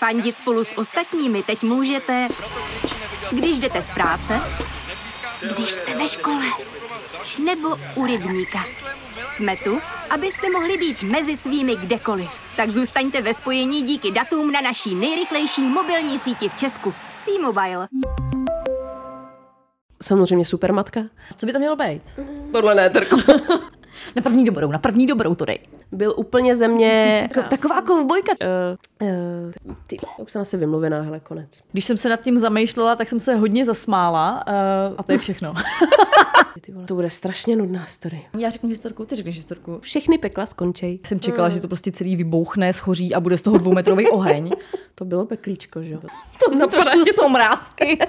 Fandit spolu s ostatními teď můžete, když jdete z práce, když jste ve škole, nebo u rybníka. Jsme tu, abyste mohli být mezi svými kdekoliv. Tak zůstaňte ve spojení díky datům na naší nejrychlejší mobilní síti v Česku. T-Mobile. Samozřejmě supermatka. Co by to mělo být? Tohle ne, Terko. Na první dobrou, na první dobrou to dej. Byl úplně ze mě... Jako Taková kovbojka. Uh, uh, ty, už jsem asi vymluvená, hele, konec. Když jsem se nad tím zamýšlela, tak jsem se hodně zasmála uh, a to je všechno. Ty vole, to bude strašně nudná story. Já řeknu historku, ty řekneš historku. Všechny pekla skončej. Jsem čekala, že to prostě celý vybouchne, schoří a bude z toho dvoumetrový oheň. To bylo peklíčko, že jo? To zní trošku somrácky.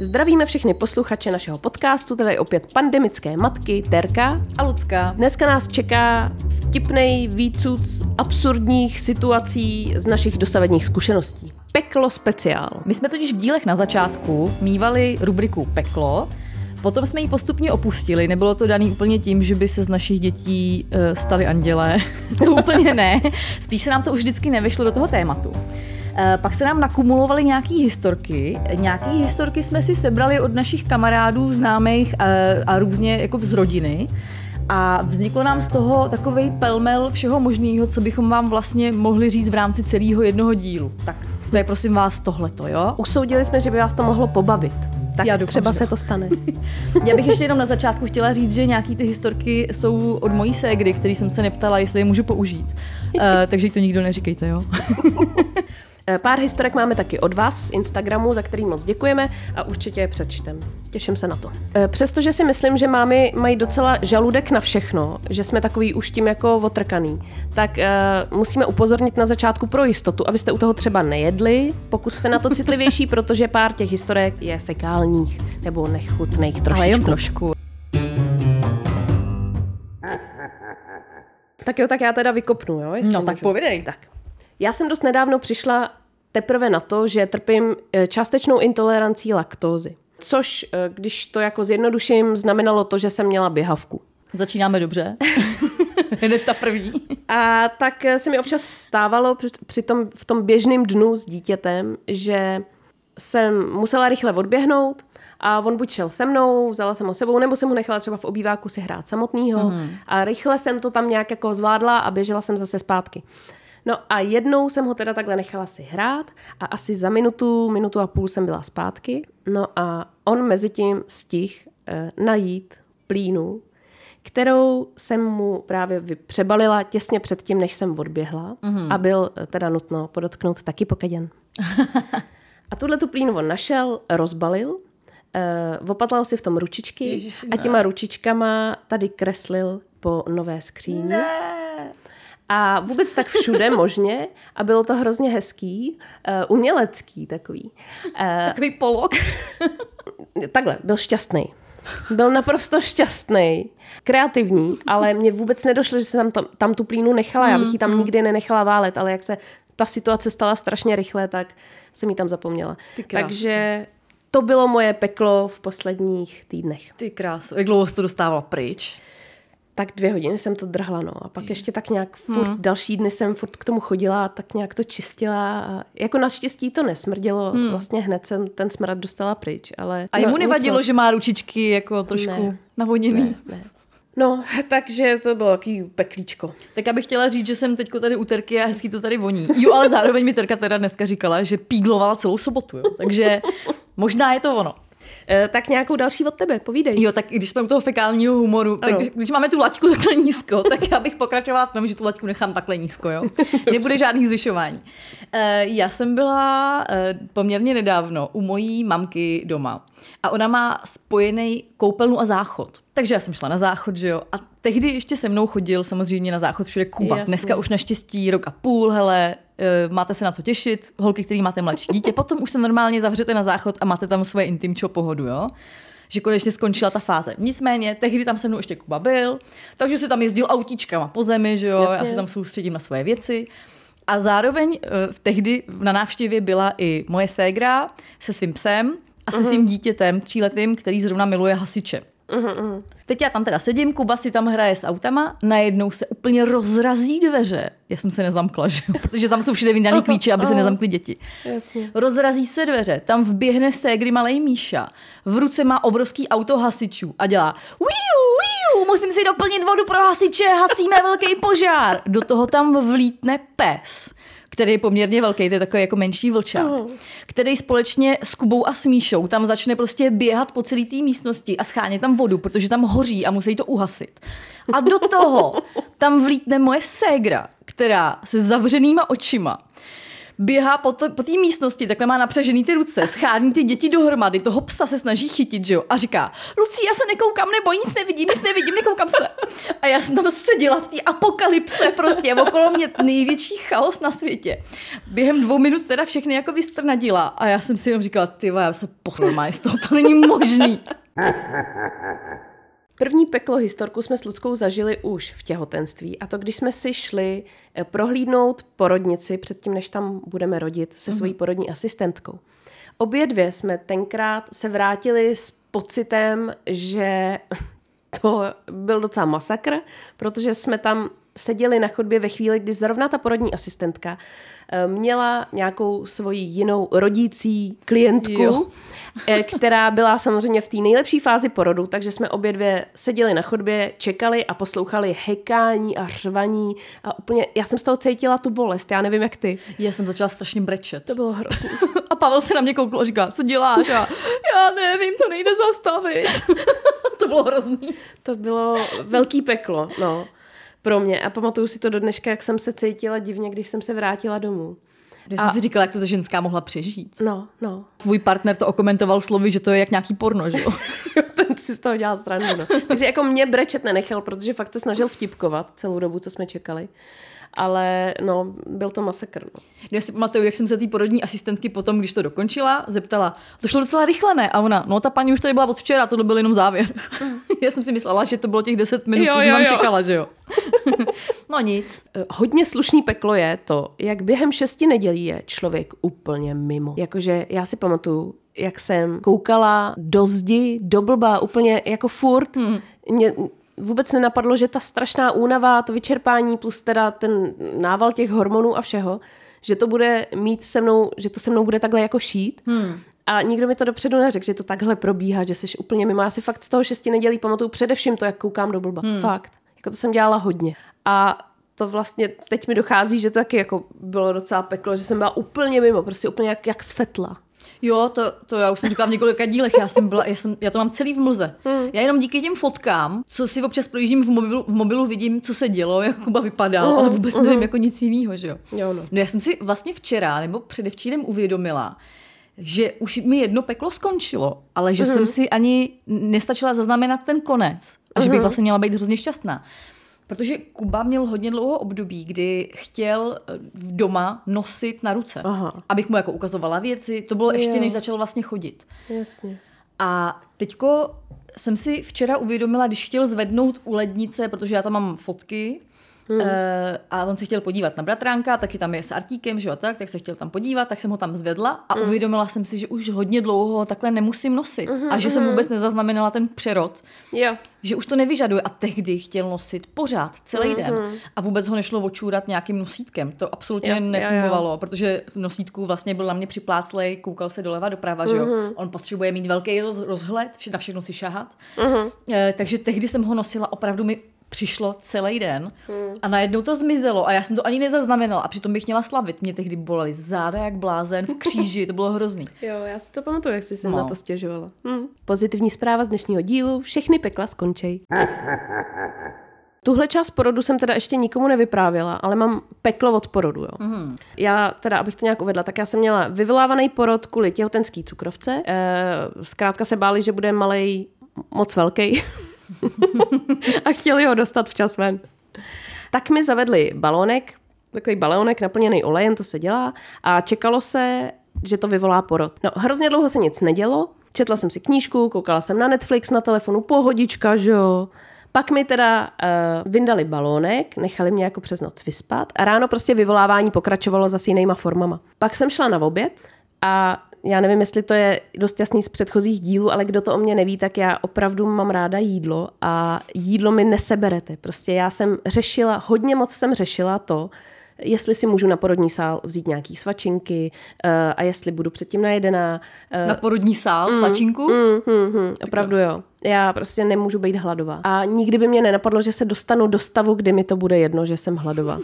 Zdravíme všechny posluchače našeho podcastu, tady opět pandemické matky, Terka. A Lucka. Dneska nás čeká vtipnej výcuc absurdních situací z našich dosavadních zkušeností. Peklo speciál. My jsme totiž v dílech na začátku mývali rubriku Peklo, Potom jsme ji postupně opustili. Nebylo to daný úplně tím, že by se z našich dětí uh, stali andělé. to úplně ne. Spíš se nám to už vždycky nevyšlo do toho tématu. Eh, pak se nám nakumulovaly nějaké historky. Nějaké historky jsme si sebrali od našich kamarádů, známých a, eh, a různě jako z rodiny. A vzniklo nám z toho takový pelmel všeho možného, co bychom vám vlastně mohli říct v rámci celého jednoho dílu. Tak to je prosím vás tohleto, jo? Usoudili jsme, že by vás to mohlo pobavit. Tak Já doufám, třeba že se to stane. Já bych ještě jenom na začátku chtěla říct, že nějaký ty historky jsou od mojí ségry, který jsem se neptala, jestli je můžu použít. Uh, takže to nikdo neříkejte, jo? Eh, Pár historek máme taky od vás z Instagramu, za který moc děkujeme a určitě je přečtem. Těším se na to. Eh, Přestože si myslím, že mámy mají docela žaludek na všechno, že jsme takový už tím jako otrkaný, tak uh, musíme upozornit na začátku pro jistotu, abyste u toho třeba nejedli, pokud jste na to citlivější, protože pár těch historek je fekálních nebo nechutných trošičku. Ale jenom trošku. Tak jo, tak já teda vykopnu, jo? jestli No tak můžu. povidej. Tak. Já jsem dost nedávno přišla teprve na to, že trpím eh, částečnou intolerancí laktózy. Což, eh, když to jako zjednoduším, znamenalo to, že jsem měla běhavku. Začínáme dobře. Hned ta první. A tak eh, se mi občas stávalo při, při tom, v tom běžném dnu s dítětem, že jsem musela rychle odběhnout a on buď šel se mnou, vzala jsem ho sebou, nebo jsem ho nechala třeba v obýváku si hrát samotného mm. a rychle jsem to tam nějak jako zvládla a běžela jsem zase zpátky. No a jednou jsem ho teda takhle nechala si hrát a asi za minutu, minutu a půl jsem byla zpátky. No a on mezi tím stih eh, najít plínu, kterou jsem mu právě přebalila těsně před tím, než jsem odběhla mm-hmm. a byl eh, teda nutno podotknout taky pokaděn. a tuhle tu plínu on našel, rozbalil, uh, opatlal si v tom ručičky Ježiši, a těma ručičkama tady kreslil po nové skříni. Ne. A vůbec tak všude možně a bylo to hrozně hezký, uh, umělecký takový. Uh, Takový polok. takhle, byl šťastný. Byl naprosto šťastný, kreativní, ale mě vůbec nedošlo, že jsem tam, tam tu plínu nechala. Já bych ji tam nikdy nenechala válet, ale jak se ta situace stala strašně rychle, tak jsem ji tam zapomněla. Takže to bylo moje peklo v posledních týdnech. Ty krásu. Jak dlouho jsi to dostávala pryč? Tak dvě hodiny jsem to drhla, no. A pak ještě tak nějak furt, hmm. další dny jsem furt k tomu chodila a tak nějak to čistila. A jako naštěstí to nesmrdilo. Hmm. Vlastně hned jsem ten smrad dostala pryč, ale... A jemu no, nevadilo, moc. že má ručičky jako trošku Ne. navoněný? Ne, ne. No, takže to bylo takový peklíčko. Tak já bych chtěla říct, že jsem teďko tady u Terky a hezky to tady voní. Jo, ale zároveň mi Terka teda dneska říkala, že píglovala celou sobotu, jo. Takže možná je to ono. E, tak nějakou další od tebe, povídej. Jo, tak když jsme u toho fekálního humoru, tak Ano. když, když máme tu laťku takhle nízko, tak já bych pokračovala v tom, že tu laťku nechám takhle nízko, jo. Nebude žádný zvyšování. E, já jsem byla e, poměrně nedávno u mojí mamky doma a ona má spojený koupelnu a záchod. Takže já jsem šla na záchod, že jo. A tehdy ještě se mnou chodil samozřejmě na záchod všude Kuba. Jasně. Dneska už naštěstí rok a půl, hele, máte se na co těšit, holky, který máte mladší dítě, potom už se normálně zavřete na záchod a máte tam svoje intimčo pohodu, jo. že konečně skončila ta fáze. Nicméně, tehdy tam se mnou ještě Kuba byl, takže si tam jezdil autíčkama po zemi, že jo, Jasně. já se tam soustředím na svoje věci. A zároveň uh, tehdy na návštěvě byla i moje ségra se svým psem a se svým dítětem tříletým, který zrovna miluje hasiče. Teď já tam teda sedím, Kuba si tam hraje s autama, najednou se úplně rozrazí dveře. Já jsem se nezamkla, že jo? protože tam jsou všude vydaný klíče, aby se nezamkly děti. Jasně. Rozrazí se dveře, tam vběhne ségry malej Míša, v ruce má obrovský auto hasičů a dělá wiu, wiu, musím si doplnit vodu pro hasiče, hasíme velký požár. Do toho tam vlítne pes, který je poměrně velký, to je takový jako menší vlčák, který společně s Kubou a s Míšou tam začne prostě běhat po celé té místnosti a schánět tam vodu, protože tam hoří a musí to uhasit. A do toho tam vlítne moje ségra, která se zavřenýma očima běhá po, té místnosti, takhle má napřažený ty ruce, schání ty děti dohromady, toho psa se snaží chytit, že jo, a říká, Lucí, já se nekoukám, nebo nic nevidím, nic nevidím, nekoukám se. A já jsem tam seděla v té apokalypse prostě, okolo mě největší chaos na světě. Během dvou minut teda všechny jako vystrnadila a já jsem si jenom říkala, ty já se pochlomá z toho, to není možný. První peklo historku jsme s Luckou zažili už v těhotenství a to, když jsme si šli eh, prohlídnout porodnici předtím, než tam budeme rodit se svojí porodní asistentkou. Obě dvě jsme tenkrát se vrátili s pocitem, že to byl docela masakr, protože jsme tam seděli na chodbě ve chvíli, kdy zrovna ta porodní asistentka eh, měla nějakou svoji jinou rodící klientku, Jo. eh, která byla samozřejmě v té nejlepší fázi porodu, takže jsme obě dvě seděli na chodbě, čekali a poslouchali hekání a řvaní a úplně, já jsem z toho cítila tu bolest, já nevím jak ty. Já jsem začala strašně brečet. To bylo hrozné. A Pavel se na mě koukl a říká, co děláš? A já nevím, to nejde zastavit. to bylo hrozný. To bylo velký peklo, no, pro mě. A pamatuju si to do dneška, jak jsem se cítila divně, když jsem se vrátila domů. Já jsem A- si říkala, jak to ta ženská mohla přežít. No, no. Tvůj partner to okomentoval slovy, že to je jak nějaký porno, že jo? Ten si z toho dělal stranu, no. Takže jako mě brečet nenechal, protože fakt se snažil vtipkovat celou dobu, co jsme čekali. Ale no, byl to masakr, no. Já si pamatuju, jak jsem se té porodní asistentky potom, když to dokončila, zeptala, to šlo docela rychle, ne? A ona, no ta paní už tady byla od včera, tohle byl jenom závěr. Já jsem si myslela, že to bylo těch 10 minut, Jo, co jsem jo, tam jo. čekala, že jo? no nic. Eh, Hodně slušný peklo je to, jak během šesti nedělí je člověk úplně mimo. Jakože já si pamatuju, jak jsem koukala do zdi, do blba, úplně jako furt. Hmm. Mě vůbec nenapadlo, že ta strašná únava, to vyčerpání plus teda ten nával těch hormonů a všeho, že to bude mít se mnou, že to se mnou bude takhle jako šít. Hmm. A nikdo mi to dopředu neřekl, že to takhle probíhá, že jsi úplně mimo. Já si fakt z toho šesti nedělí pamatuju především to, jak koukám do blba. Hmm. Fakt. Jako to jsem dělala hodně. A to vlastně teď mi dochází, že to taky jako bylo docela peklo, že jsem byla úplně mimo, prostě úplně jak, jak svetla. Jo, to, to já už jsem říkala v několika dílech, já jsem byla, já, jsem, já to mám celý v mlze. Hmm. Já jenom díky těm fotkám, co si občas projíždím v mobilu, v mobilu vidím, co se dělo, jak Kuba vypadal, ale vůbec nevím jako nic jiného, že jo. Jo, no. No já jsem si vlastně včera nebo předevčírem uvědomila, že už mi jedno peklo skončilo, ale že mm-hmm. jsem si ani nestačila zaznamenat ten konec a že bych vlastně měla být hrozně šťastná. Protože Kuba měl hodně dlouho období, kdy chtěl eh, doma nosit na ruce, Aha. abych mu jako ukazovala věci. To bylo ještě, Jo. než začal vlastně chodit. Jasně. A teďko jsem si včera uvědomila, když chtěl zvednout u lednice, protože já tam mám fotky, Hmm. a on se chtěl podívat na bratránka, taky tam je s Artíkem, že jo, tak, tak se chtěl tam podívat, tak jsem ho tam zvedla a hmm. uvědomila jsem si, že už hodně dlouho ho takhle nemusím nosit hmm, a že jsem vůbec nezaznamenala ten přerod, Jo. že už to nevyžaduje a tehdy chtěl nosit pořád, celý den a vůbec ho nešlo očůrat nějakým nosítkem, to absolutně Jo, jo, jo. nefungovalo, protože nosítku vlastně byl na mě připláclej, koukal se doleva doprava, že jo, on potřebuje mít velký roz, rozhled, vše, na všechno si šahat, Eh, takže tehdy jsem ho nosila, opravdu mi přišlo celý den a najednou to zmizelo a já jsem to ani nezaznamenala a přitom bych měla slavit. Mě tehdy bolely záda jak blázen v kříži, to bylo hrozný. Jo, já si to pamatuju, jak jsi se No. na to stěžovala. Hm. Pozitivní zpráva z dnešního dílu, všechny pekla skončej. Tuhle část porodu jsem teda ještě nikomu nevyprávěla, ale mám peklo od porodu. Jo. Mm. Já teda, abych to nějak uvedla, tak já jsem měla vyvolávaný porod kvůli těhotenský cukrovce. E, zkrátka se báli, že bude malej moc velký a chtěli ho dostat včas ven. Tak mi zavedli balónek, takový balónek naplněný olejem, to se dělá, a čekalo se, že to vyvolá porod. No, hrozně dlouho se nic nedělo, četla jsem si knížku, koukala jsem na Netflix na telefonu, pohodička, že jo. Pak mi teda uh, vyndali balónek, nechali mě jako přes noc vyspat a ráno prostě vyvolávání pokračovalo zase jinýma formama. Pak jsem šla na oběd a já nevím, jestli to je dost jasný z předchozích dílů, ale kdo to o mě neví, tak já opravdu mám ráda jídlo a jídlo mi neseberete. Prostě já jsem řešila, hodně moc jsem řešila to, jestli si můžu na porodní sál vzít nějaký svačinky uh, a jestli budu předtím najedená. Uh, Na porodní sál, svačinku? Mm, mm, mm, opravdu jo. Já prostě nemůžu být hladová. A nikdy by mě nenapadlo, že se dostanu do stavu, kdy mi to bude jedno, že jsem hladová.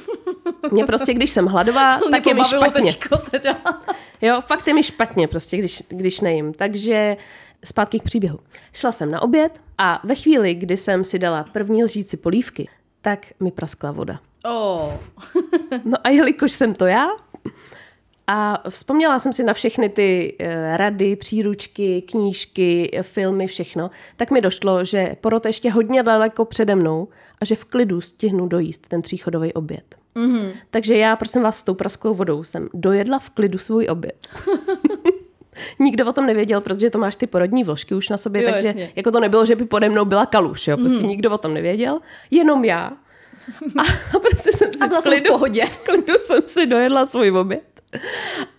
Mě prostě, když jsem hladová, To tak je mi špatně. teďko teda. Jo, fakt je mi špatně prostě, když, když nejím. Takže zpátky k příběhu. Šla jsem na oběd a ve chvíli, kdy jsem si dala první lžíci polívky, tak mi praskla voda. Oh. No a jelikož jsem to já, a vzpomněla jsem si na všechny ty eh, rady, příručky, knížky, filmy, všechno, tak mi došlo, že porod je ještě hodně daleko přede mnou a že v klidu stihnu dojíst ten tříchodový oběd. Mm-hmm. Takže já, prosím vás, s tou prasklou vodou jsem dojedla v klidu svůj oběd. Nikdo o tom nevěděl, protože to máš ty porodní vložky už na sobě, Jo, takže jasně. jako to nebylo, že by pode mnou byla kaluš, jo? prostě mm. nikdo o tom nevěděl, jenom já. A prostě jsem si A byla v jsem v klidu, pohodě. v klidu jsem si dojedla svůj oběd.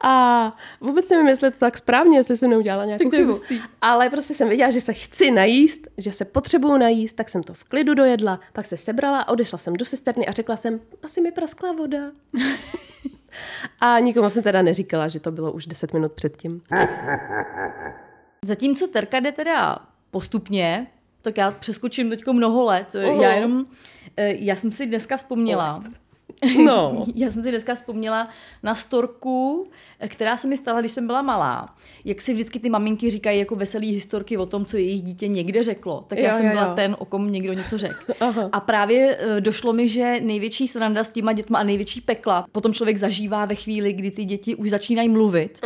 A vůbec nevím, jestli je to tak správně, jestli jsem neudělala nějakou Tak to je chybu. Ale prostě jsem věděla, že se chci najíst, že se potřebuju najíst, tak jsem to v klidu dojedla, pak se sebrala, odešla jsem do cisterny a řekla jsem, asi mi praskla voda. a nikomu jsem teda neříkala, že to bylo už 10 minut předtím. Zatímco Terka jde teda postupně, tak já přeskočím teďko mnoho let. Oho. Já jenom, eh, já jsem si dneska vzpomněla, No. Já jsem si dneska vzpomněla na storku, eh, která se mi stala, když jsem byla malá. Jak si vždycky ty maminky říkají jako veselý historky o tom, co jejich dítě někde řeklo. Tak já Jo, jsem jo, byla jo. ten, o kom někdo něco řekl. Aha. A právě eh, došlo mi, že největší sranda s těma dětma a největší pekla potom člověk zažívá ve chvíli, kdy ty děti už začínají mluvit.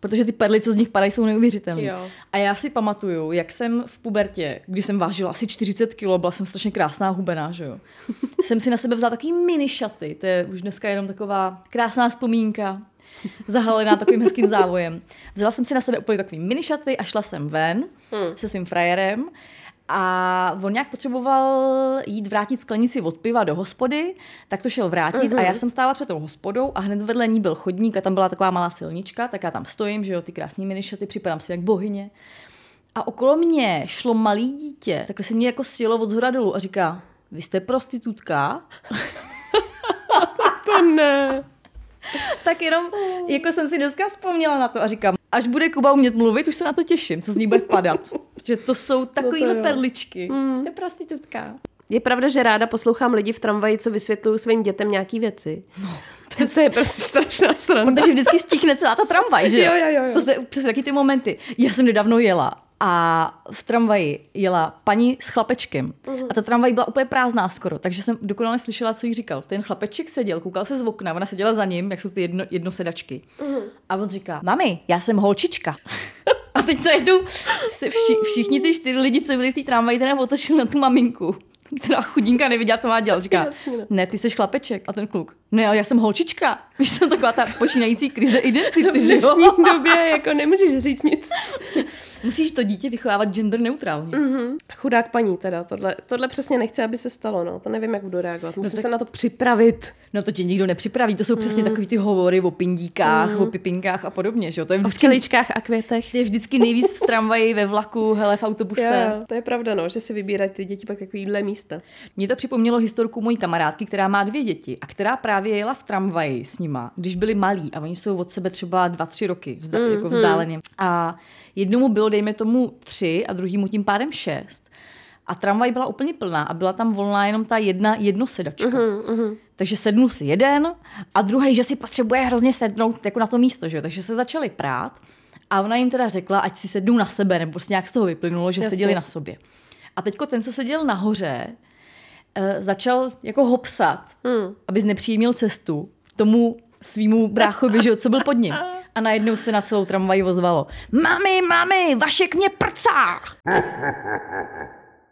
Protože ty perly, co z nich padají, jsou neuvěřitelné. A já si pamatuju, jak jsem v pubertě, když jsem vážila asi 40 kg, byla jsem strašně krásná hubená, že jo. jsem si na sebe vzala takový mini šaty, to je už dneska jenom taková krásná vzpomínka, zahalená takovým hezkým závojem. Vzala jsem si na sebe úplně takový mini šaty a šla jsem ven hmm. se svým frajerem a on nějak potřeboval jít vrátit sklenici od piva do hospody, tak to šel vrátit a já jsem stála před tou hospodou a hned vedle ní byl chodník a tam byla taková malá silnička, tak já tam stojím, že jo, ty krásný minišaty, připadám si jak bohyně. A okolo mě šlo malý dítě, takhle se mě jako sjelo od zhora dolů a říká, vy jste prostitutka? To ne. tak jenom, jako jsem si dneska vzpomněla na to a říkám, až bude Kuba umět mluvit, už se na to těším, co z ní bude padat. Že to jsou takovýhle jo. perličky. Jste prostitutka. Je pravda, že ráda poslouchám lidi v tramvaji, co vysvětlují svým dětem nějaký věci. No, to, to je prostě strašná strana. Protože vždycky stichne celá ta tramvaj, že Jo, jo, jo, jo. To jsou přesně taky ty momenty. Já jsem nedávno jela a v tramvaji jela paní s chlapečkem. A ta tramvaj byla úplně prázdná skoro, takže jsem dokonale slyšela, co jí říkal. Ten chlapeček seděl, koukal se z okna, ona seděla za ním, jak jsou ty jedno, jednosedačky. A on říká, mami, já jsem holčička. A teď najednou se vši, všichni ty čtyři lidi, co byli v té tramvaji, teda otočili na tu maminku. Která chudinka nevěděla, co má dělat. Říká, Jasně, no. ne, ty jsi chlapeček. A ten kluk, ne, ale já jsem holčička. Víš, jsem taková ta počínající krize identity, v že jo? dnešní době jako nemůžeš říct nic. Musíš to dítě vychovávat gender neutrálně. Mm. Chudák paní teda, tohle, tohle přesně nechce, aby se stalo, no. To nevím, jak budu reagovat. Musím tak- se na to připravit. No to tě nikdo nepřipraví, to jsou přesně takový ty hovory o pindíkách, o pipinkách a podobně, že jo? To je V vždycky, včeličkách a květech. je vždycky nejvíc v tramvaji, ve vlaku, hele, v autobuse. Jo, to je pravda, no, že si vybírají ty děti pak takovýhle místa. Mně to připomnělo historku mojí kamarádky, která má dvě děti a která právě jela v tramvaji s nima, když byli malí a oni jsou od sebe třeba dva, tři roky vzda- mm, jako vzdáleně. A jednomu bylo, dejme tomu, tři a druhýmu tím pádem šest. A tramvaj byla úplně plná a byla tam volná jenom ta jedna jednosedačka. Uh-huh, Takže sednul si jeden a druhý, že si potřebuje hrozně sednout jako na to místo, že? Takže se začali prát a ona jim teda řekla, ať si sednou na sebe, nebo prostě nějak z toho vyplynulo, že Jasně. seděli na sobě. A teďko ten, co seděl nahoře, eh, začal jako hopsat, hmm. aby znepříjemnil cestu tomu svýmu bráchovi, že co byl pod ním. A najednou se na celou tramvaj ozvalo. Mami, mami, Vašek mě prcá!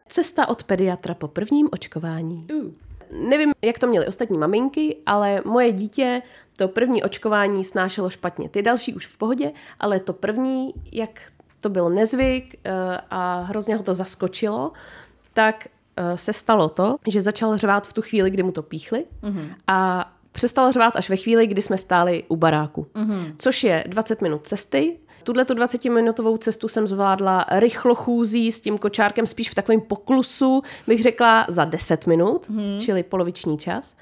Cesta od pediatra po prvním očkování. Nevím, jak to měly ostatní maminky, ale moje dítě to první očkování snášelo špatně. Ty další už v pohodě, ale to první, jak to byl nezvyk eh, a hrozně ho to zaskočilo, tak eh, se stalo to, že začal řvát v tu chvíli, kdy mu to píchli mm-hmm. a přestal řvát až ve chvíli, kdy jsme stáli u baráku, mm-hmm. což je 20 minut cesty. Tuhle tu 20-minutovou cestu jsem zvládla rychlo chůzí s tím kočárkem spíš v takovém poklusu, bych řekla za 10 minut, mm-hmm. čili poloviční čas.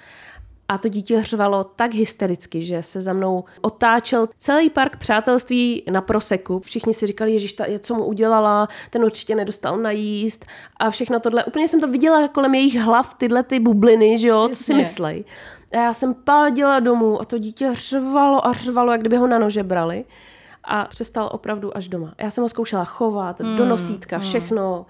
A to dítě řvalo tak hystericky, že se za mnou otáčel celý park přátelství na proseku. Všichni si říkali, Ježíš, ta, co mu udělala, ten určitě nedostal najíst a všechno tohle. Úplně jsem to viděla kolem jejich hlav, tyhle ty bubliny, že jo, co si Jasně. myslej. A já jsem pádila domů a to dítě řvalo a řvalo, jak kdyby ho na nože brali. A přestal opravdu až doma. Já jsem ho zkoušela chovat, hmm, do nosítka, všechno.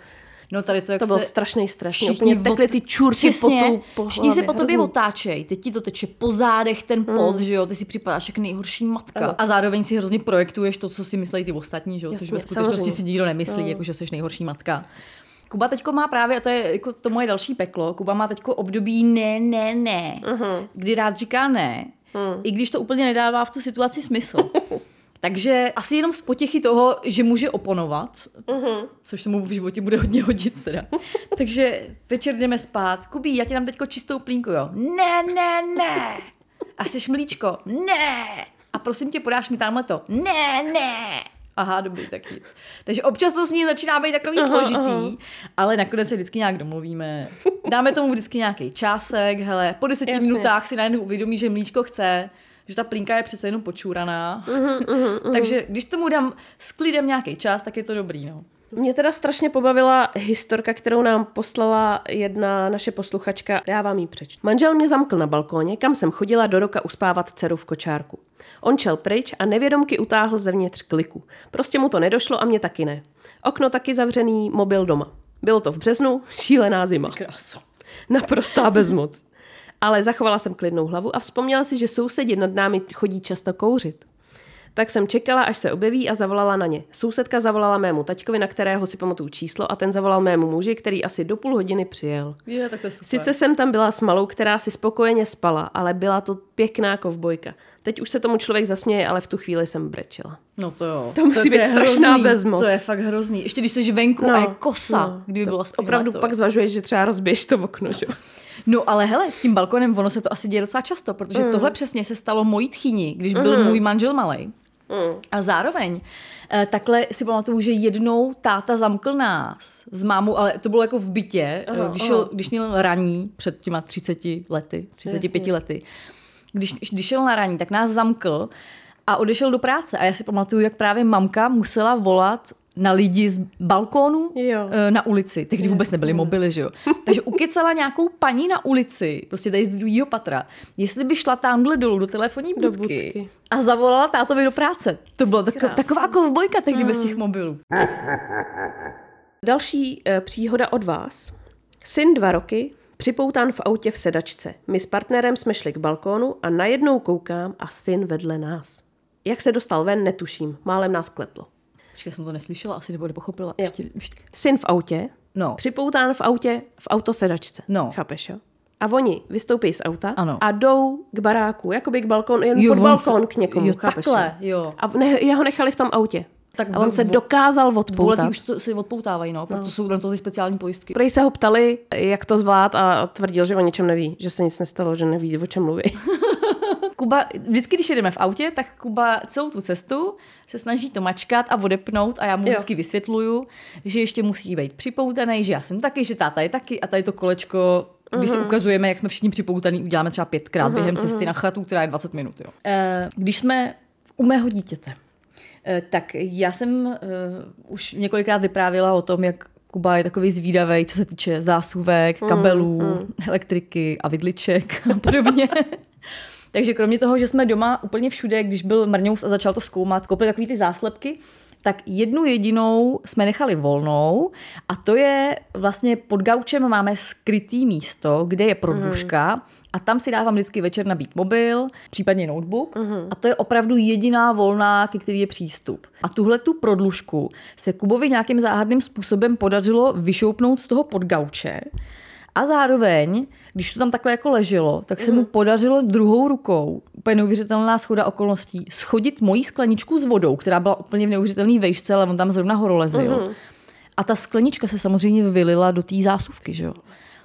No tady to, jak To byl se strašný stres. Všichni tekly ty čůrky Přesně, potu po všichni se hlavě, po tobě otáčej, teď ti to teče po zádech ten pot, že jo, ty si připadáš jak nejhorší matka. Ano. A zároveň si hrozně projektuješ to, co si myslí ty ostatní, že jo, což Jasně, ve skutečnosti si nikdo nemyslí, jako že jsi nejhorší matka. Kuba teďko má právě, a to je jako to moje další peklo, Kuba má teďko období ne, ne, ne, kdy rád říká ne, i když to úplně nedává v tu situaci smysl. Takže asi jenom z potěchy toho, že může oponovat, což se mu v životě bude hodně hodit teda. Takže večer jdeme spát. Kubí, já ti dám teďko čistou plínku, jo. Ne, ne, ne. A chceš mlíčko? Ne. A prosím tě, podáš mi tamhle to? Ne, ne. Aha, dobrý, tak nic. Takže občas to s ní začíná být takový složitý, ale nakonec se vždycky nějak domluvíme. Dáme tomu vždycky nějaký čásek, hele, po deseti Jasně. minutách si najednou uvědomí, že mlíčko chce, že ta plínka je přece jenom počúraná. Takže když tomu dám s klidem nějaký čas, tak je to dobrý, no. Mě teda strašně pobavila historka, kterou nám poslala jedna naše posluchačka. Já vám ji přečtu. Manžel mě zamkl na balkóně, kam jsem chodila do roka uspávat dceru v kočárku. On čel pryč a nevědomky utáhl zevnitř kliku. Prostě mu to nedošlo a mě taky ne. Okno taky zavřený, mobil doma. Bylo to v březnu, šílená zima. Kráso. Naprostá bezmoc. Ale zachovala jsem klidnou hlavu a vzpomněla si, že sousedi nad námi chodí často kouřit. Tak jsem čekala, až se objeví a zavolala na ně. Sousedka zavolala mému taťkovi, na kterého si pamatuju číslo, a ten zavolal mému muži, který asi do půl hodiny přijel. Je, tak to je super. Sice jsem tam byla s malou, která si spokojeně spala, ale byla to pěkná kovbojka. Teď už se tomu člověk zasměje, ale v tu chvíli jsem brečela. No to jo. To musí být je strašná hrozný. bezmoc. To je fakt hrozný. Ještě když jsi venku a je kosa, no, kdyby to byla stejná, Opravdu to pak zvažuješ, že třeba rozbiješ to okno, že? No ale hele, s tím balkonem ono se to asi děje docela často, protože Mm. tohle přesně se stalo mojí tchyni, když byl můj manžel malý. Mm. A zároveň eh, takhle si pamatuju, že jednou táta zamkl nás s mámou, ale to bylo jako v bytě, Aha, aha, když, aha. šel, když měl raní před těma 30 lety, 35 Jasně. lety. Když, když šel na raní, tak nás zamkl a odešel do práce. A já si pamatuju, jak právě mamka musela volat na lidi z balkónu Jo. eh, na ulici. Tehdy vůbec nebyly mobily, že jo. Takže ukecala nějakou paní na ulici, prostě tady z druhého patra, jestli by šla tamhle dolů do telefonní Do budky, budky. a zavolala tátovi do práce. To byla Krásný. taková kovbojka tehdy bez těch mobilů. Další e, příhoda od vás. Syn dva roky, připoután v autě v sedačce. My s partnerem jsme šli k balkónu a najednou koukám a syn vedle nás. Jak se dostal ven, netuším. Málem nás kleplo. Počkej, jsem to neslyšela, asi nebo nepochopila. Ještě, ještě. Syn v autě, No. připoután v autě v autosedačce. No. Chápeš, jo? A oni vystoupí z auta Ano. a jdou k baráku, jakoby k balkonu, jen Jo, pod on se- balkon k někomu, jo, chápeš? takhle, jo. A ne, jeho nechali v tom autě. Tak a on se dokázal odpoutat. už to si odpoutávají, no, proto jsou na to ty speciální pojistky. Prej se ho ptali, jak to zvlád a tvrdil, že o ničem neví, že se nic nestalo, že neví, o čem mluví. Kuba, vždycky, když jedeme v autě, tak Kuba celou tu cestu se snaží to mačkat a odepnout a já mu Jo. vždycky vysvětluju, že ještě musí být připoutaný, že já jsem taky, že táta je taky a tady to kolečko, když Mhm. si ukazujeme, jak jsme všichni připoutaný, uděláme třeba pětkrát během cesty na chatu, která je 20 minut. Jo. Eh, Když jsme u mého dítěte, eh, tak já jsem eh, už několikrát vyprávěla o tom, jak Kuba je takový zvídavý, co se týče zásuvek, Mm, kabelů, elektriky a vidliček a podobně. Takže kromě toho, že jsme doma úplně všude, když byl mrňous a začal to zkoumat, koupil takový ty záslepky, tak jednu jedinou jsme nechali volnou a to je vlastně pod gaučem máme skrytý místo, kde je prodlužka a tam si dávám vždycky večer nabít mobil, případně notebook a to je opravdu jediná volná, ke který je přístup. A tuhle tu prodlužku se Kubovi nějakým záhadným způsobem podařilo vyšoupnout z toho podgauče a zároveň, když to tam takhle jako leželo, tak se mu podařilo druhou rukou úplně neuvěřitelná schoda okolností, schodit mojí skleničku s vodou, která byla úplně v neuvěřitelné vejšce, ale on tam zrovna horolezl, mm. jo. A ta sklenička se samozřejmě vylila do té zásuvky, že jo.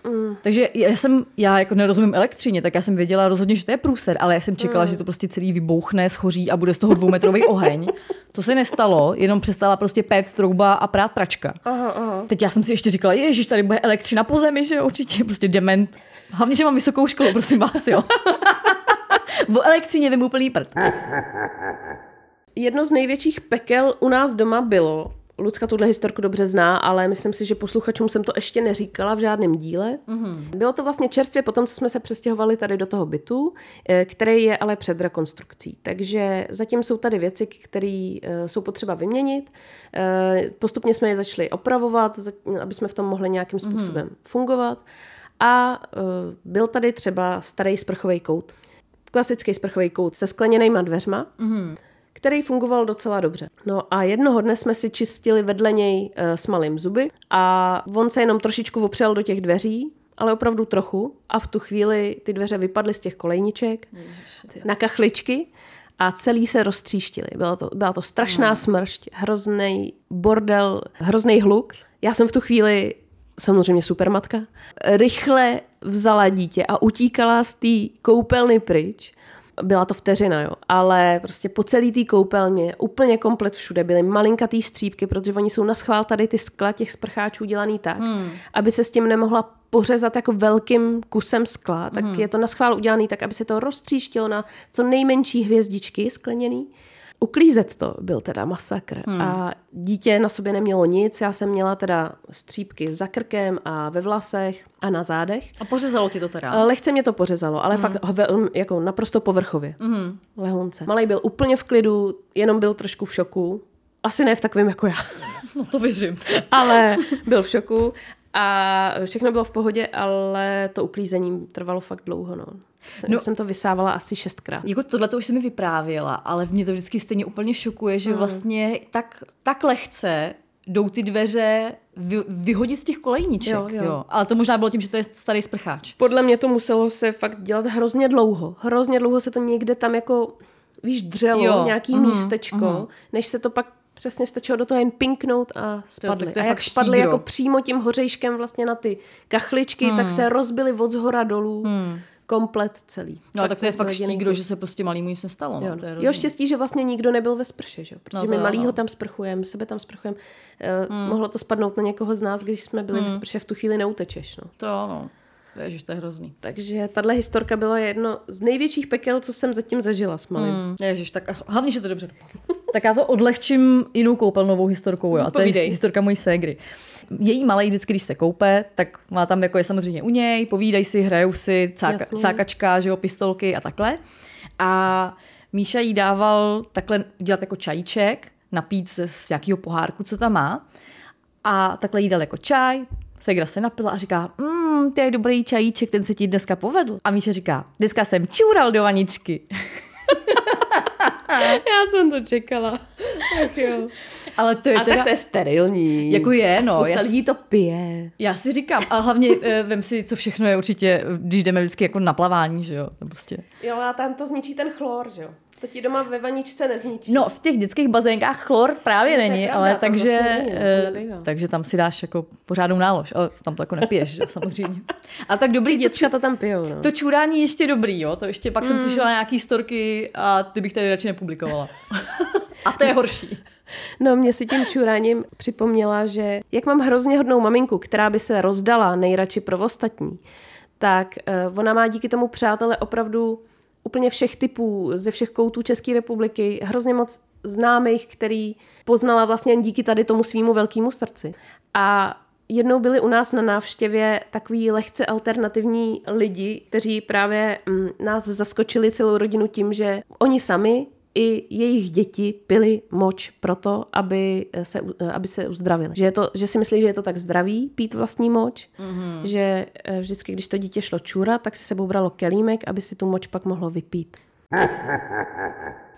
Mm. Takže já jsem, já jako nerozumím elektřině, tak já jsem věděla rozhodně, že to je průser, ale já jsem čekala, mm. že to prostě celý vybouchne, schoří a bude z toho dvoumetrový oheň. To se nestalo, jenom přestala prostě péct trouba a prát pračka. Aha, aha. Teď já jsem si ještě říkala, ježiš, tady bude elektřina po zemi, že jo, určitě, prostě dement. Hlavně, že mám vysokou školu, prosím vás, jo. o elektřině vím úplný prd. Jedno z největších pekel u nás doma bylo, Lucka tuhle historku dobře zná, ale myslím si, že posluchačům jsem to ještě neříkala v žádném díle. Mm-hmm. Bylo to vlastně čerstvě potom, co jsme se přestěhovali tady do toho bytu, eh, který je ale před rekonstrukcí. Takže zatím jsou tady věci, které eh, jsou potřeba vyměnit. Eh, Postupně jsme je začali opravovat, aby jsme v tom mohli nějakým způsobem mm-hmm. fungovat. A byl tady třeba starý sprchový kout. Klasický sprchový kout se skleněnýma dveřma. Mm-hmm který fungoval docela dobře. No a jednoho dne jsme si čistili vedle něj e, s malým zuby a on se jenom trošičku opřel do těch dveří, ale opravdu trochu a v tu chvíli ty dveře vypadly z těch kolejniček na kachličky a celý se roztříštili. Byla to, byla to strašná smršť, hrozný bordel, hrozný hluk. Já jsem v tu chvíli samozřejmě supermatka, rychle vzala dítě a utíkala z té koupelny pryč byla to vteřina, jo, ale prostě po celý té koupelně, úplně komplet všude, byly malinkatý střípky, protože oni jsou na schvál tady ty skla těch sprcháčů dělaný tak, hmm. aby se s tím nemohla pořezat jako velkým kusem skla, tak hmm. je to na schvál udělaný tak, aby se to roztříštilo na co nejmenší hvězdičky skleněný. Uklízet to byl teda masakr hmm. a dítě na sobě nemělo nic, já jsem měla teda střípky za krkem a ve vlasech a na zádech. A pořezalo ti to teda? Eh, Lehce mě to pořezalo, ale mm. fakt vel, jako naprosto povrchově. Mm. Lehonce. Malý byl úplně v klidu, jenom byl trošku v šoku. Asi ne v takovém jako já, No to věřím. ale byl v šoku a všechno bylo v pohodě, ale to uklízení trvalo fakt dlouho. No. Jsem, No. jsem to vysávala asi šestkrát. Jako tohle to už jsem mi vyprávěla, ale mě to vždycky stejně úplně šokuje, že vlastně tak, tak lehce jdou ty dveře vy, vyhodit z těch kolejniček. Jo, jo. Ale to možná bylo tím, že to je starý sprcháč. Podle mě to muselo se fakt dělat hrozně dlouho. Hrozně dlouho se to někde tam jako, víš, dřelo, Jo, jo. nějaký mhm, mm, místečko, mm. než se to pak přesně stačilo do toho jen pinknout a spadly. to je a jak spadly jako přímo tím hořejškem vlastně na ty kachličky, mm. tak se rozbily od zhora dolů. Mm. Komplet celý. No tak to je fakt štígro, že se prostě malýmu nic nestalo. No. Jo, To je jo, štěstí, že vlastně nikdo nebyl ve sprše, že? jo? protože No no my malýho no. tam sprchujeme, sebe tam sprchujeme. Uh, Mohlo to spadnout na někoho z nás, když jsme byli ve sprše, v tu chvíli neutečeš. No. To no. Ježiš, to je hrozný. Takže tahle historka byla jedno z největších pekel, co jsem zatím zažila s malým. Hmm. Ježiš, tak hlavně, že to dobře dopadlo. Tak já to odlehčím jinou koupelnovou historkou, jo. A to je Povídej. historka mojí ségry. Její malej vždycky, když se koupe, tak má tam jako je samozřejmě u něj, povídají si, hrajou si, cáka, Jasně. cákačka, že jo, pistolky a takhle. A Míša jí dával takhle dělat jako čajíček, napít se z nějakého pohárku, co tam má. A takhle jí dal jako čaj, Segra se napila a říká, mmm, to je dobrý čajíček, ten se ti dneska povedl. A Míša říká, dneska jsem čůral do vaničky. Já jsem to čekala. Ach jo. Ale to je A teda... tak to je sterilní. Jako je, A no, Spousta já lidí to pije. Já si říkám, a hlavně eh, vem si, co všechno je určitě, když jdeme vždycky jako na plavání, že jo, to prostě. Jo, a tam to zničí ten chlor, že jo. To ti doma ve vaničce nezničí. No, v těch dětských bazénkách chlor právě No, není, pravda, ale takže, vlastně není, no, eh, nebývá. takže tam si dáš jako pořádnou nálož, ale tam to jako nepiješ, že samozřejmě. A tak dobrý, to, Děcka to tam pijou, no. to čurání ještě dobrý, jo, to ještě pak jsem Mm. slyšela nějaký storky a ty bych tady radši nepublikovala. a to je horší. No, mě si tím čuráním připomněla, že jak mám hrozně hodnou maminku, která by se rozdala nejradši pro ostatní, tak uh, ona má díky tomu přátele opravdu úplně všech typů, ze všech koutů České republiky, hrozně moc známých, který poznala vlastně jen díky tady tomu svýmu velkému srdci. A jednou byli u nás na návštěvě takový lehce alternativní lidi, kteří právě mm, nás zaskočili celou rodinu tím, že oni sami i jejich děti pili moč proto, aby se, aby se uzdravili. Že, je to, že si myslí, že je to tak zdravý pít vlastní moč, mm-hmm. že eh, vždycky, když to dítě šlo čůrat, tak si sebou bralo kelímek, aby si tu moč pak mohlo vypít.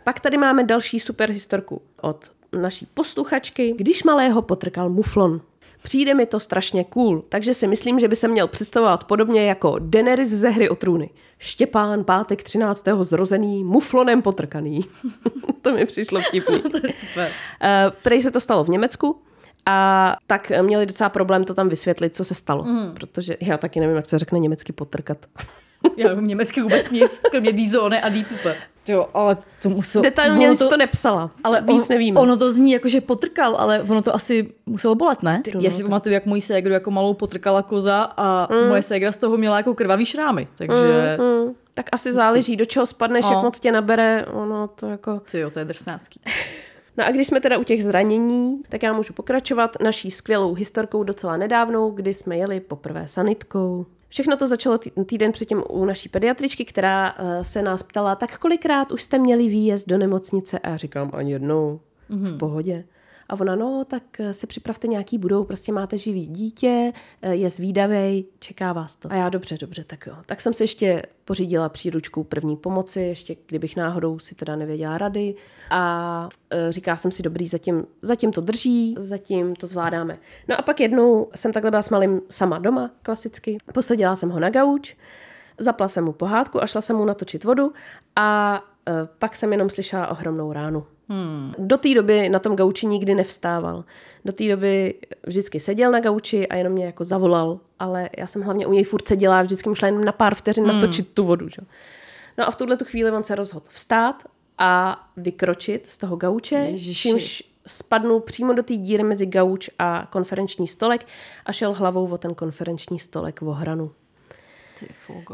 Pak tady máme další super historku od naší posluchačky, když malého potrkal muflon. Přijde mi to strašně cool, takže si myslím, že by se měl představovat podobně jako Daenerys ze hry o trůny. Štěpán, pátek 13. zrozený, muflonem potrkaný. to mi přišlo vtipný. to je super. Prej se to stalo v Německu, a tak měli docela problém to tam vysvětlit, co se stalo. Mm. Protože já taky nevím, jak se řekne německy potrkat. Já nevím německy vůbec nic, kromě Dizone a Deepupe. Jo, ale to muselo... Detailně to, to nepsala, ale víc on, nevíme. Ono to zní jako, že potrkal, ale ono to asi muselo bolet, ne? Ty, Já si pamatuju, jak mojí ségru jako malou potrkala koza a mm. moje ségra z toho měla jako krvavý šrámy, takže... Mm, mm. Tak asi záleží, do čeho spadneš, no. jak moc tě nabere, ono to jako... Ty jo, to je drsnácký. No a když jsme teda u těch zranění, tak já můžu pokračovat naší skvělou historkou docela nedávnou, kdy jsme jeli poprvé sanitkou. Všechno to začalo týden předtím u naší pediatričky, která uh, se nás ptala, tak kolikrát už jste měli výjezd do nemocnice? A já říkám, ani jednou, mm-hmm. v pohodě. A ona, no, tak eh, si připravte nějaký budou, prostě máte živý dítě, eh, je zvídavej, čeká vás to. A já, dobře, dobře, tak jo. Tak jsem si ještě pořídila příručku první pomoci, ještě kdybych náhodou si teda nevěděla rady. A e, říká jsem si, dobrý, zatím, zatím to drží, zatím to zvládáme. No a pak jednou jsem takhle byla s malým sama doma, klasicky. Posadila jsem ho na gauč, zapla jsem mu pohádku a šla jsem mu natočit vodu a pak jsem jenom slyšela ohromnou ránu. Hmm. Do té doby na tom gauči nikdy nevstával. Do té doby vždycky seděl na gauči a jenom mě jako zavolal, ale já jsem hlavně u něj furt seděla a vždycky mu šla jen na pár vteřin hmm. natočit tu vodu. Že? No a v tuhle tu chvíli on se rozhodl vstát a vykročit z toho gauče, Ježiši. čímž spadnul přímo do té díry mezi gauč a konferenční stolek a šel hlavou o ten konferenční stolek v ohranu.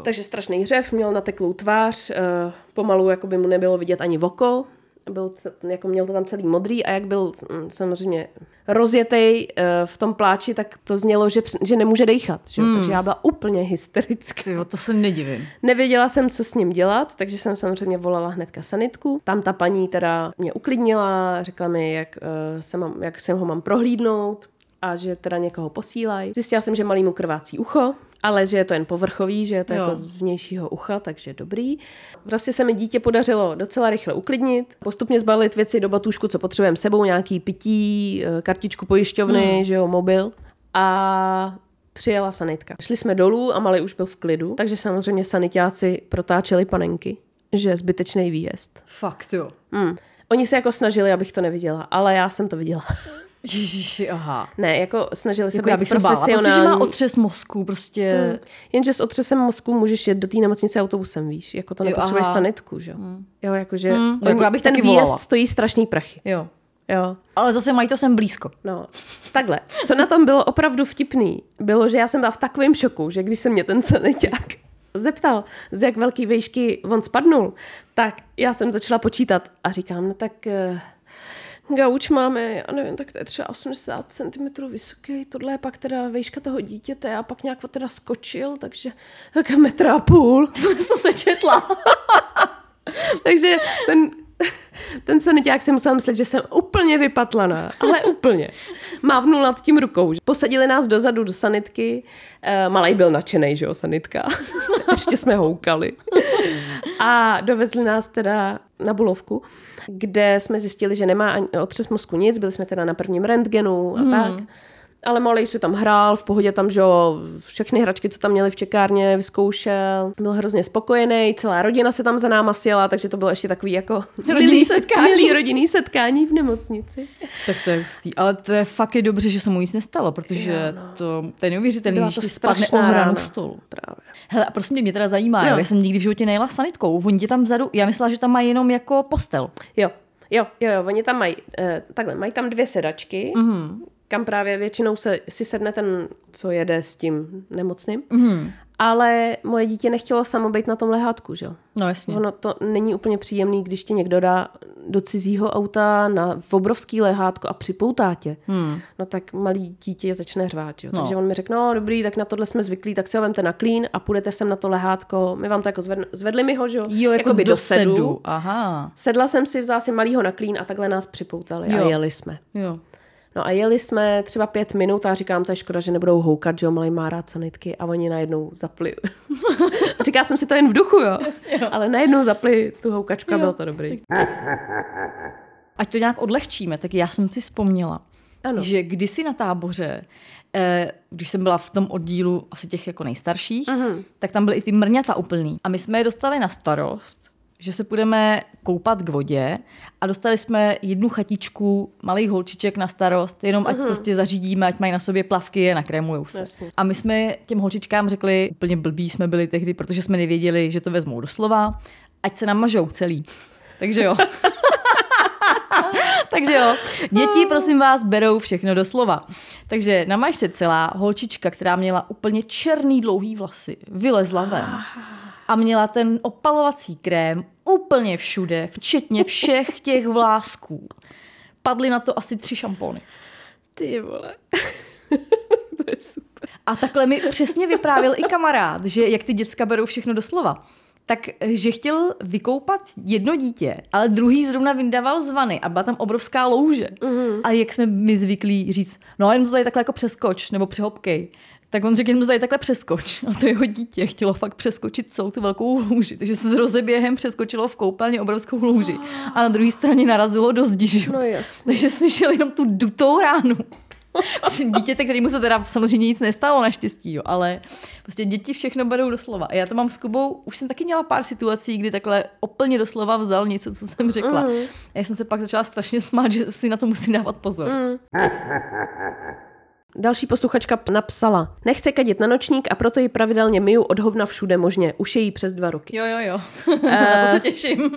Takže strašný hřev, měl nateklou tvář, eh, pomalu jako by mu nebylo vidět ani v oko, byl, jako měl to tam celý modrý a jak byl mm, samozřejmě rozjetej eh, v tom pláči, tak to znělo, že, že nemůže dechat. Že? Hmm. Takže já byla úplně hysterická. Tyjo, to se nedivím. Nevěděla jsem, co s ním dělat, takže jsem samozřejmě volala hnedka sanitku. Tam ta paní teda mě uklidnila, řekla mi, jak, uh, se mám, jak jsem ho mám prohlídnout a že teda někoho posílají. Zjistila jsem, že malý mu krvácí ucho, ale že je to jen povrchový, že je to jo. jako z vnějšího ucha, takže dobrý. Vlastně se mi dítě podařilo docela rychle uklidnit, postupně zbalit věci do batušku, co potřebujeme sebou, nějaký pití, eh, kartičku pojišťovny, hmm. že jo, mobil. A přijela sanitka. Šli jsme dolů a malý už byl v klidu, takže samozřejmě sanitáci protáčeli panenky, že zbytečný výjezd. Fakt jo. Hmm. Oni se jako snažili, abych to neviděla, ale já jsem to viděla. Ježiši, aha. Ne, jako snažili se jako být profesionální. Prostě, že má otřes mozku, prostě. Hmm. Jenže s otřesem mozku můžeš jet do té nemocnice autobusem, víš. Jako to nepotřebuješ aha. sanitku, že? Hmm. Jo, jakože hmm. jako já bych ten výjezd volala. stojí strašný prachy. Jo. Jo. Ale zase mají to sem blízko. No, takhle. Co na tom bylo opravdu vtipný, bylo, že já jsem byla v takovém šoku, že když se mě ten saniták zeptal, z jak velký výšky on spadnul, tak já jsem začala počítat a říkám, no tak uh, Gauč máme, já nevím, tak to je třeba 80 cm vysoký, tohle je pak teda výška toho dítěte a pak nějak teda skočil, takže tak metra a půl. to se četla. takže ten ten saniták si musel myslet, že jsem úplně vypatlaná, ale úplně. Mávnul nad tím rukou. Posadili nás dozadu do sanitky. E, malej byl nadšený, že jo, sanitka. Ještě jsme houkali. A dovezli nás teda na Bulovku, kde jsme zjistili, že nemá ani otřes mozku nic. Byli jsme teda na prvním rentgenu a hmm. tak ale malý si tam hrál, v pohodě tam, že jo, všechny hračky, co tam měli v čekárně, vyzkoušel. Byl hrozně spokojený, celá rodina se tam za náma sjela, takže to bylo ještě takový jako rodinný setkání. Milý rodinný setkání v nemocnici. Tak to je hustý. Ale to je fakt je dobře, že se mu nic nestalo, protože jo, no. to, to je neuvěřitelný, když ti spadne o hranu stolu. Právě. Hele, a prosím mě, mě teda zajímá, jo. já jsem nikdy v životě nejela sanitkou. Oni tě tam vzadu, já myslela, že tam mají jenom jako postel. Jo, Jo, jo, jo, oni tam mají, uh, takhle, mají tam dvě sedačky, mm-hmm kam právě většinou se, si sedne ten, co jede s tím nemocným. Mm. Ale moje dítě nechtělo samo být na tom lehátku, že No jasně. Ono to není úplně příjemný, když tě někdo dá do cizího auta na obrovský lehátko a připoutá tě. Hmm. No tak malý dítě začne řvát, jo. No. Takže on mi řekl, no dobrý, tak na tohle jsme zvyklí, tak si ho vemte na klín a půjdete sem na to lehátko. My vám to jako zvedli, zvedli mi ho, že jo? jako do, do sedu. sedu. Aha. Sedla jsem si, vzala si malýho na klín a takhle nás připoutali jo. a jeli jsme. Jo. No a jeli jsme třeba pět minut a říkám, to je škoda, že nebudou houkat, že jo, malý má rád sanitky a oni najednou zapli. Říká jsem si to jen v duchu, jo. Jasně, jo. Ale najednou zapli tu houkačku a bylo to dobrý. ať to nějak odlehčíme, tak já jsem si vzpomněla, Ano. že kdysi na táboře, eh, když jsem byla v tom oddílu asi těch jako nejstarších, Mhm. tak tam byly i ty mrňata úplný. A my jsme je dostali na starost, že se budeme koupat k vodě a dostali jsme jednu chatičku malých holčiček na starost, jenom ať prostě zařídíme, ať mají na sobě plavky a nakrémujou se. Jasně. A my jsme těm holčičkám řekli, úplně blbí jsme byli tehdy, protože jsme nevěděli, že to vezmou doslova, ať se namažou celý. Takže jo. Takže jo, děti, prosím vás, berou všechno doslova. Takže namaž se celá holčička, která měla úplně černý dlouhý vlasy, vylezla ven a měla ten opalovací krém úplně všude, včetně všech těch vlásků. Padly na to asi tři šampony. Ty vole. to je super. A takhle mi přesně vyprávěl i kamarád, že jak ty děcka berou všechno doslova. Tak, že chtěl vykoupat jedno dítě, ale druhý zrovna vyndával z vany a byla tam obrovská louže. Mm. A jak jsme my zvyklí říct, no jenom to tady takhle jako přeskoč, nebo přehopkej. Tak on řekl, to tady takhle přeskoč. A to jeho dítě chtělo fakt přeskočit celou tu velkou louži. Takže se s rozeběhem přeskočilo v koupelně obrovskou louži. A na druhé straně narazilo do zdi, že? No jasně. Takže slyšel jenom tu dutou ránu. Dítěte, kterému se teda samozřejmě nic nestalo naštěstí, jo, ale prostě děti všechno berou doslova. A já to mám s Kubou, už jsem taky měla pár situací, kdy takhle úplně doslova vzal něco, co jsem řekla. Mm. A já jsem se pak začala strašně smát, že si na to musím dávat pozor. Mm. Další posluchačka napsala, nechce kadit na nočník a proto ji pravidelně myju od hovna všude možně. Už je jí přes dva roky. Jo, jo, jo. na to se těším.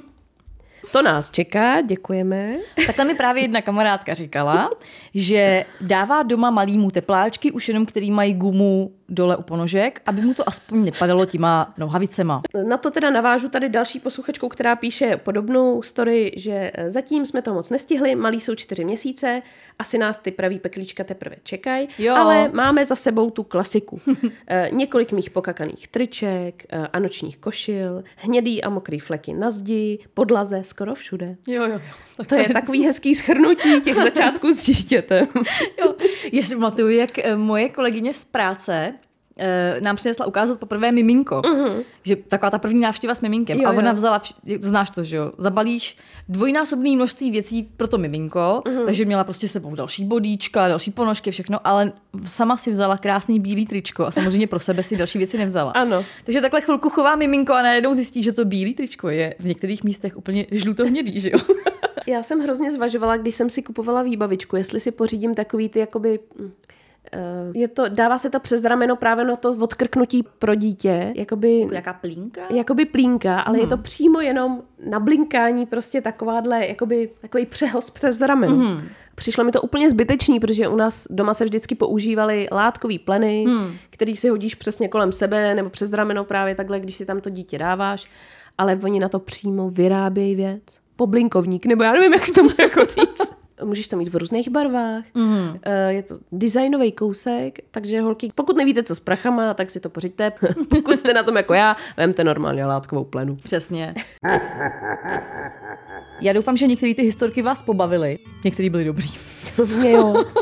To nás čeká, děkujeme. Takhle mi právě jedna kamarádka říkala, že dává doma malýmu tepláčky, už jenom který mají gumu dole u ponožek, aby mu to aspoň nepadalo těma nohavicema. Na to teda navážu tady další posluchačkou, která píše podobnou story, že eh, zatím jsme to moc nestihli, malí jsou čtyři měsíce, asi nás ty pravý peklíčka teprve čekají, ale máme za sebou tu klasiku. Eh, Několik mých pokakaných triček eh, a nočních košil, hnědý a mokrý fleky na zdi, podlaze, skoro všude. Jo, jo. Tak To je takový hezký schrnutí těch začátků s dítětem. Jo. Já si pamatuju, jak moje kolegyně z práce eh, nám přinesla ukázat poprvé miminko. Uh-huh. Že taková ta první návštěva s miminkem. Jo, a ona jo. vzala, vš- znáš to, že jo, zabalíš dvojnásobné množství věcí pro to miminko, uh-huh. takže měla prostě sebou další bodíčka, další ponožky, všechno, ale sama si vzala krásný bílý tričko a samozřejmě pro sebe si další věci nevzala. Ano. Takže takhle chvilku chová miminko a najednou zjistí, že to bílý tričko je v některých místech úplně žlutohnědý, že jo? Já jsem hrozně zvažovala, když jsem si kupovala výbavičku, jestli si pořídím takový ty jakoby... eh, Je to, dává se to přes rameno právě na to odkrknutí pro dítě, jakoby, Jaká plínka? jakoby plínka, ale je to přímo jenom na blinkání prostě takováhle, jakoby takový přehoz přes rameno. Mm. Přišlo mi to úplně zbytečný, protože u nás doma se vždycky používaly látkový pleny, mm. který si hodíš přesně kolem sebe nebo přes rameno právě takhle, když si tam to dítě dáváš, ale oni na to přímo vyrábějí věc. Poblinkovník, nebo já nevím, jak to má jako říct. Můžeš to mít v různých barvách, mm. je to designový kousek, takže holky, pokud nevíte, co s prachama, tak si to pořiďte. pokud jste na tom jako já, vemte normálně látkovou plenu. Přesně. Já doufám, že některé ty historky vás pobavily. Některé byly dobrý. Mě jo.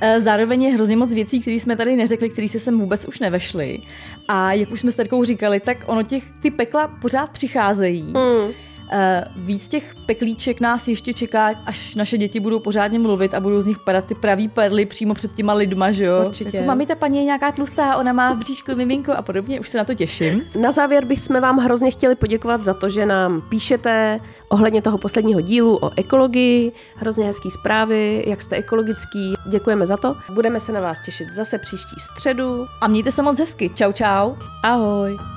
Eh, Zároveň je hrozně moc věcí, které jsme tady neřekli, které se sem vůbec už nevešly. A jak už jsme s Terkou říkali, tak ono těch, ty pekla pořád přicházejí. Mm. Eh, víc těch peklíček nás ještě čeká, až naše děti budou pořádně mluvit a budou z nich padat ty pravý perly přímo před těma lidma, že jo? Určitě. Jako, mami, ta paní je nějaká tlustá, ona má v bříšku miminko a podobně, už se na to těším. Na závěr bychom vám hrozně chtěli poděkovat za to, že nám píšete ohledně toho posledního dílu o ekologii, hrozně hezký zprávy, jak jste ekologický. Děkujeme za to. Budeme se na vás těšit zase příští středu. A mějte se moc hezky. Čau, čau. Ahoj.